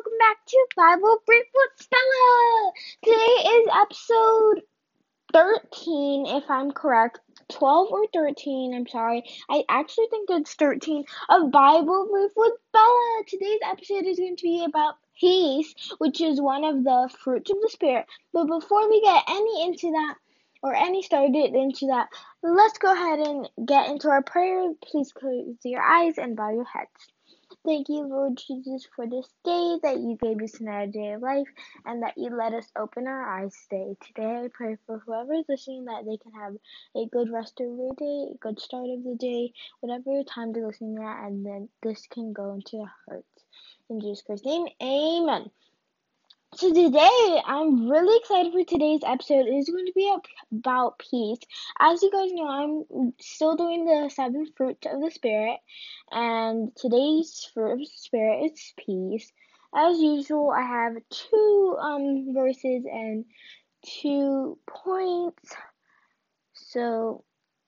welcome back to Bible Brief with Stella. Today is episode 13, if I'm correct. 12 or 13, I'm sorry. I actually think it's 13 of Bible Brief with Bella. Today's episode is going to be about peace, which is one of the fruits of the Spirit. But before we get any into that, or any started into that, let's go ahead and get into our prayer. Please close your eyes and bow your heads. Thank you, Lord Jesus, for this day that you gave us another day of life and that you let us open our eyes today. Today, I pray for whoever is listening that they can have a good rest of their day, a good start of the day, whatever time they're listening at, and then this can go into their hearts. In Jesus Christ's name, amen. So today, I'm really excited for today's episode. It is going to be about peace. As you guys know, I'm still doing the seven fruits of the Spirit, and today's fruit of the Spirit is peace. As usual, I have two um verses and two points. So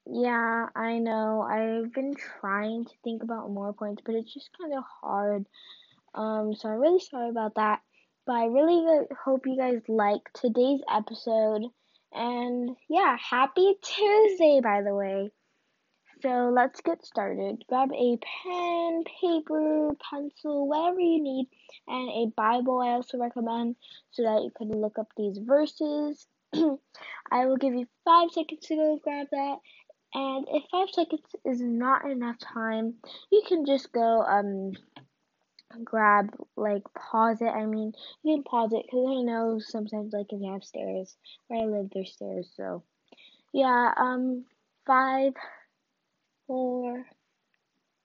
yeah, I know I've been trying to think about more points, but it's just kind of hard. Um, so I'm really sorry about that. But I really hope you guys like today's episode. And yeah, happy Tuesday, by the way. So let's get started. Grab a pen, paper, pencil, whatever you need, and a Bible I also recommend so that you can look up these verses. I will give you five seconds to go grab that. And if five seconds is not enough time, you can just go um grab like pause it. I mean, you can pause it because I know sometimes like if you have stairs where I live, there's stairs. So yeah, um, five, four,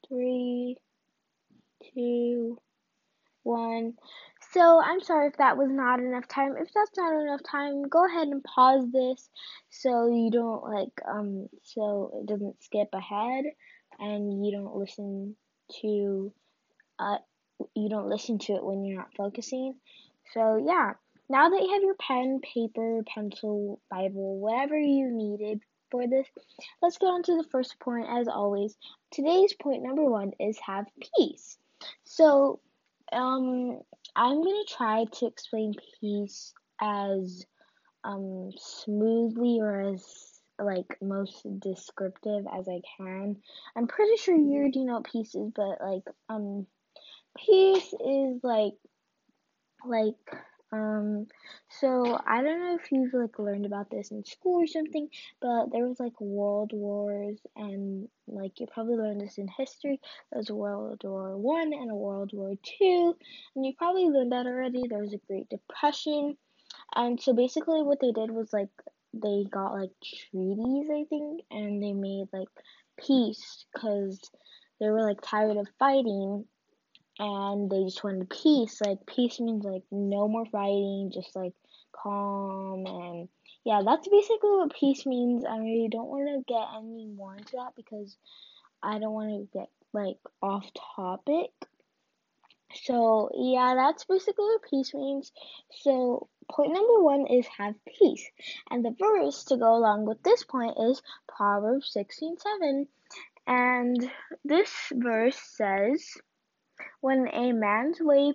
three, two, one. So I'm sorry if that was not enough time. If that's not enough time, go ahead and pause this so you don't like um so it doesn't skip ahead and you don't listen to uh you don't listen to it when you're not focusing. So yeah, now that you have your pen, paper, pencil, Bible, whatever you needed for this, let's get on to the first point as always. Today's point number one is have peace. So um I'm gonna try to explain peace as um smoothly or as like most descriptive as I can. I'm pretty sure you already know what peace is, but like um peace is like like um so I don't know if you've like learned about this in school or something, but there was like world wars and like you probably learned this in history. There's a World War One and a World War Two, and you probably learned that already. There was a Great Depression, and so basically what they did was like they got like treaties, I think, and they made like peace because they were like tired of fighting and they just wanted peace. Like peace means like no more fighting, just like calm and yeah, that's basically what peace means. I really don't want to get any more into that because I don't want to get like off topic. So yeah, that's basically what peace means. So point number one is have peace. And the verse to go along with this point is Proverbs 16 7. And this verse says, when a man's way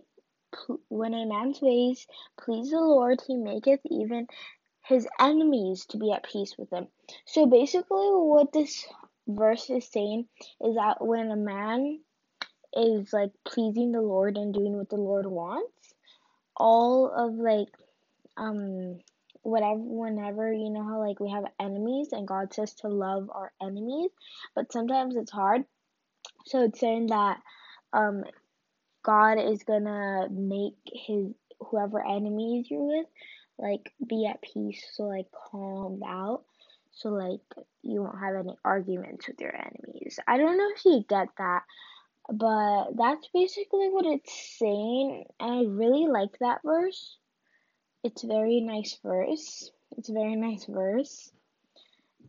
when a man's ways please the Lord, he maketh even his enemies to be at peace with him. So basically, what this verse is saying is that when a man is like pleasing the Lord and doing what the Lord wants, all of like um whatever whenever you know how like we have enemies and God says to love our enemies, but sometimes it's hard. So it's saying that um God is gonna make his whoever enemies you're with like be at peace, so like calm out, so like you won't have any arguments with your enemies. I don't know if you get that, but that's basically what it's saying, and I really like that verse. It's a very nice verse. It's a very nice verse.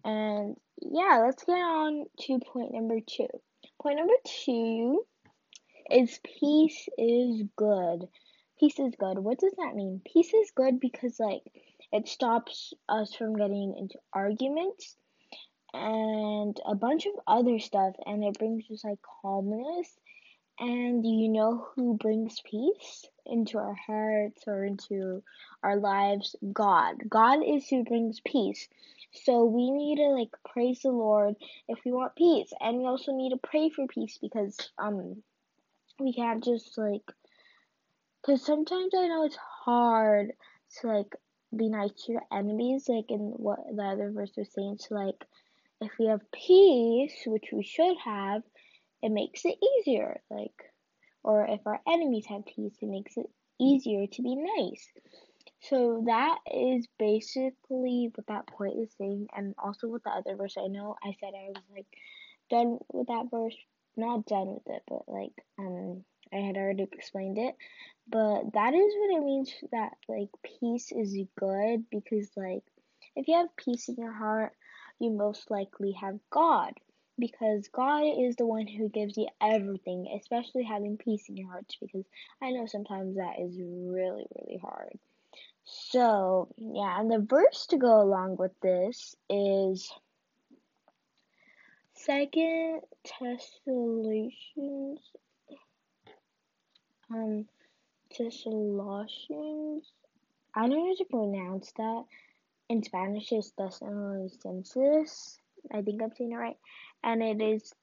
And yeah, let's get on to point number two. Point number two is peace is good. Peace is good. What does that mean? Peace is good because like it stops us from getting into arguments and a bunch of other stuff and it brings us like calmness and you know who brings peace? into our hearts or into our lives God. God is who brings peace. So we need to like praise the Lord if we want peace. And we also need to pray for peace because um we can't just like cuz sometimes I know it's hard to like be nice to your enemies like in what the other verse was saying to like if we have peace, which we should have, it makes it easier. Like or if our enemies have peace, it makes it easier to be nice. So that is basically what that point is saying, and also with the other verse. I know I said I was like done with that verse, not done with it, but like um I had already explained it. But that is what it means that like peace is good because like if you have peace in your heart, you most likely have God because God is the one who gives you everything, especially having peace in your hearts because I know sometimes that is really really hard. So, yeah, and the verse to go along with this is Second Thessalonians, um, Thessalonians. I don't know how to pronounce that. In Spanish, it's Tesalonicenses. I think I'm saying it right. And it is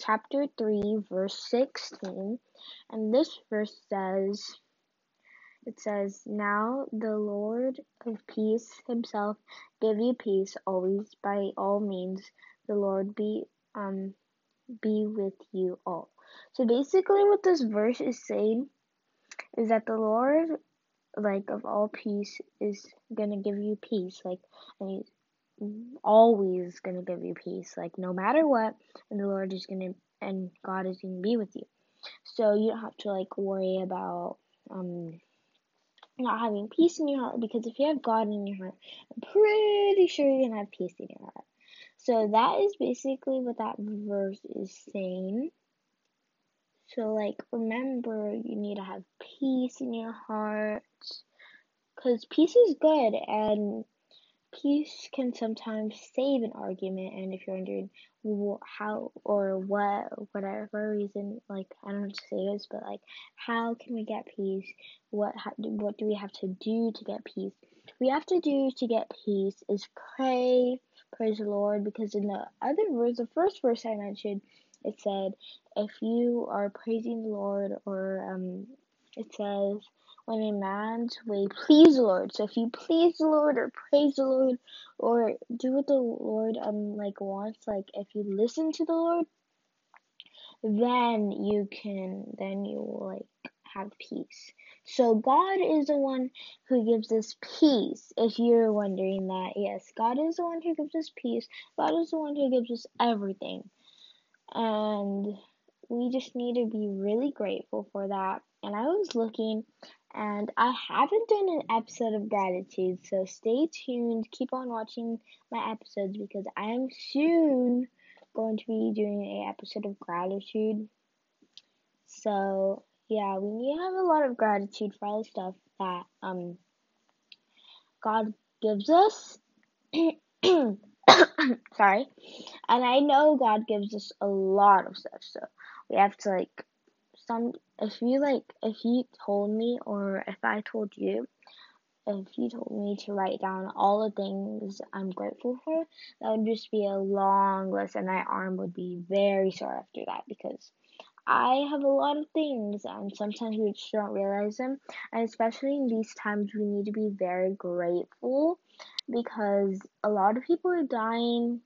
chapter 3, verse 16. And this verse says, it says, Now the Lord of peace himself give you peace always by all means. The Lord be um be with you all. So basically what this verse is saying is that the Lord like of all peace is gonna give you peace. Like and he's always gonna give you peace. Like no matter what, and the Lord is gonna and God is gonna be with you. So you don't have to like worry about um not having peace in your heart because if you have God in your heart, I'm pretty sure you're gonna have peace in your heart. So that is basically what that verse is saying. So like remember you need to have peace in your heart cuz peace is good and peace can sometimes save an argument and if you're wondering how or what whatever reason like i don't know to say this but like how can we get peace what what do we have to do to get peace we have to do to get peace is pray praise the lord because in the other verse the first verse i mentioned it said if you are praising the lord or um it says when a man's way please the Lord. So if you please the Lord or praise the Lord or do what the Lord um like wants, like if you listen to the Lord, then you can then you will like have peace. So God is the one who gives us peace. If you're wondering that, yes, God is the one who gives us peace. God is the one who gives us everything. And we just need to be really grateful for that. And I was looking and I haven't done an episode of gratitude, so stay tuned. Keep on watching my episodes because I am soon going to be doing an episode of gratitude. So yeah, we need to have a lot of gratitude for all the stuff that um God gives us. Sorry. And I know God gives us a lot of stuff, so we have to like some if you like if you told me or if I told you if you told me to write down all the things I'm grateful for, that would just be a long list and my arm would be very sore after that because I have a lot of things and sometimes we just don't realize them. And especially in these times we need to be very grateful because a lot of people are dying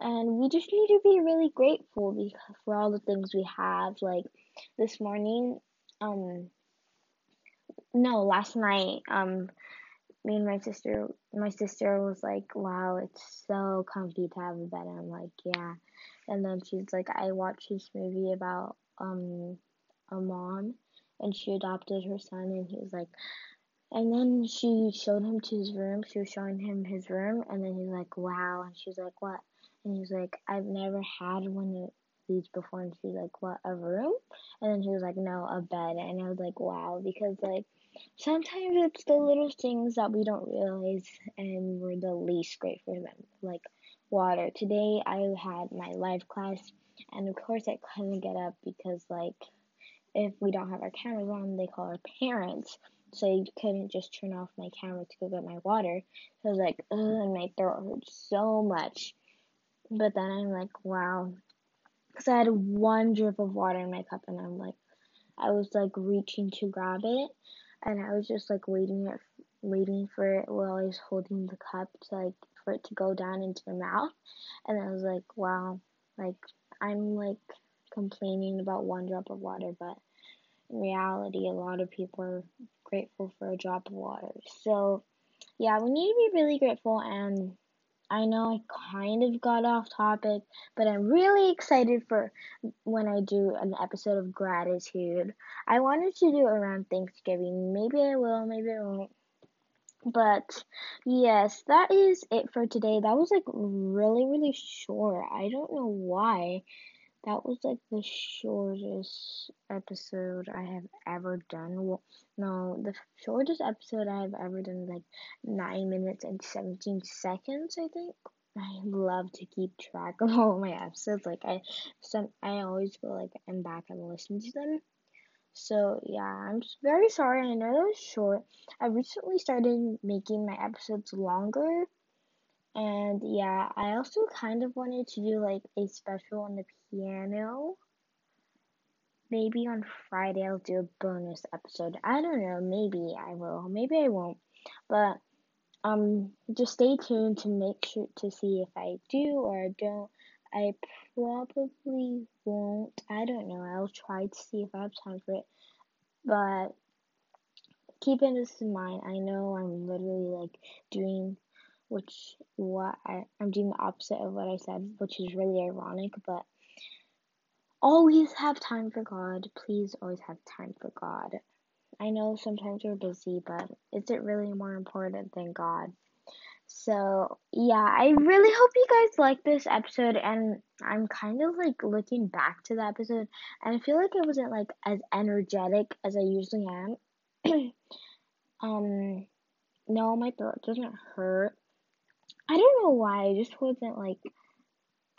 and we just need to be really grateful because for all the things we have like this morning um no last night um me and my sister my sister was like wow it's so comfy to have a bed and i'm like yeah and then she's like i watched this movie about um a mom and she adopted her son and he was like and then she showed him to his room. She was showing him his room and then he's like wow. And she's like what? And he's like i've never had one of these before. And she's like what a room? And then he was like no a bed. And i was like wow. Because like sometimes it's the little things that we don't realize and we're the least grateful for them. Like water today i had my life class and of course i couldn't get up because like if we don't have our cameras on, they call our parents. So I couldn't just turn off my camera to go get my water. So I was like, ugh, and my throat hurt so much. But then I'm like, wow. Because I had one drip of water in my cup, and I'm like, I was like reaching to grab it, and I was just like waiting it, waiting for it while I was holding the cup to like for it to go down into my mouth, and I was like, wow, like I'm like complaining about one drop of water, but in reality, a lot of people are grateful for a drop of water. So, yeah, we need to be really grateful and I know I kind of got off topic, but I'm really excited for when I do an episode of gratitude. I wanted to do it around Thanksgiving. Maybe I will, maybe I won't. But yes, that is it for today. That was like really, really short. I don't know why. That was like the shortest episode I have ever done. Well, no, the shortest episode I have ever done is like 9 minutes and 17 seconds, I think. I love to keep track of all my episodes. Like I some I always go like and back and listen to them. So yeah, I'm very sorry. I know that was short. I recently started making my episodes longer and yeah, I also kind of wanted to do like a special on the piano. Maybe on Friday I'll do a bonus episode. I don't know, maybe I will, maybe I won't. But um just stay tuned to make sure to see if I do or don't. I probably won't. I don't know. I'll try to see if I have time for it. But keeping this in mind, I know I'm literally like doing which what I, I'm doing the opposite of what I said, which is really ironic, but always have time for God. Please always have time for God. I know sometimes we're busy, but is it really more important than God? So, yeah, I really hope you guys like this episode and I'm kind of like looking back to the episode and I feel like I wasn't like as energetic as I usually am. um no, my throat doesn't hurt I don't know why. I just wasn't like.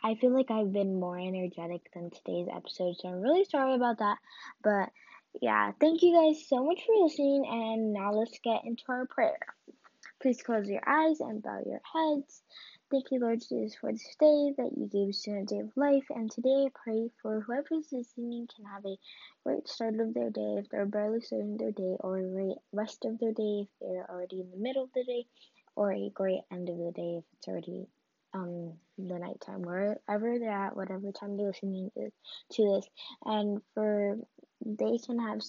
I feel like I've been more energetic than today's episode, so I'm really sorry about that. But yeah, thank you guys so much for listening, and now let's get into our prayer. Please close your eyes and bow your heads. Thank you, Lord Jesus, for this day that you gave us in a day of life. And today I pray for whoever's listening can have a great start of their day if they're barely starting their day, or a great rest of their day if they're already in the middle of the day, or a great end of the day if it's already um the nighttime, wherever they're at, whatever time they're listening to this, and for they can have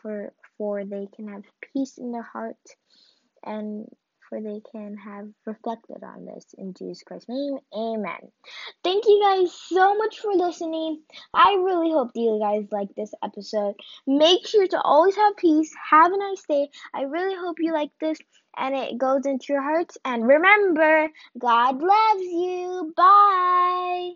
for for they can have peace in their heart and for they can have reflected on this in Jesus Christ's name. Amen. Thank you guys so much for listening. I really hope that you guys like this episode. Make sure to always have peace. Have a nice day. I really hope you like this and it goes into your hearts. And remember, God loves you. Bye.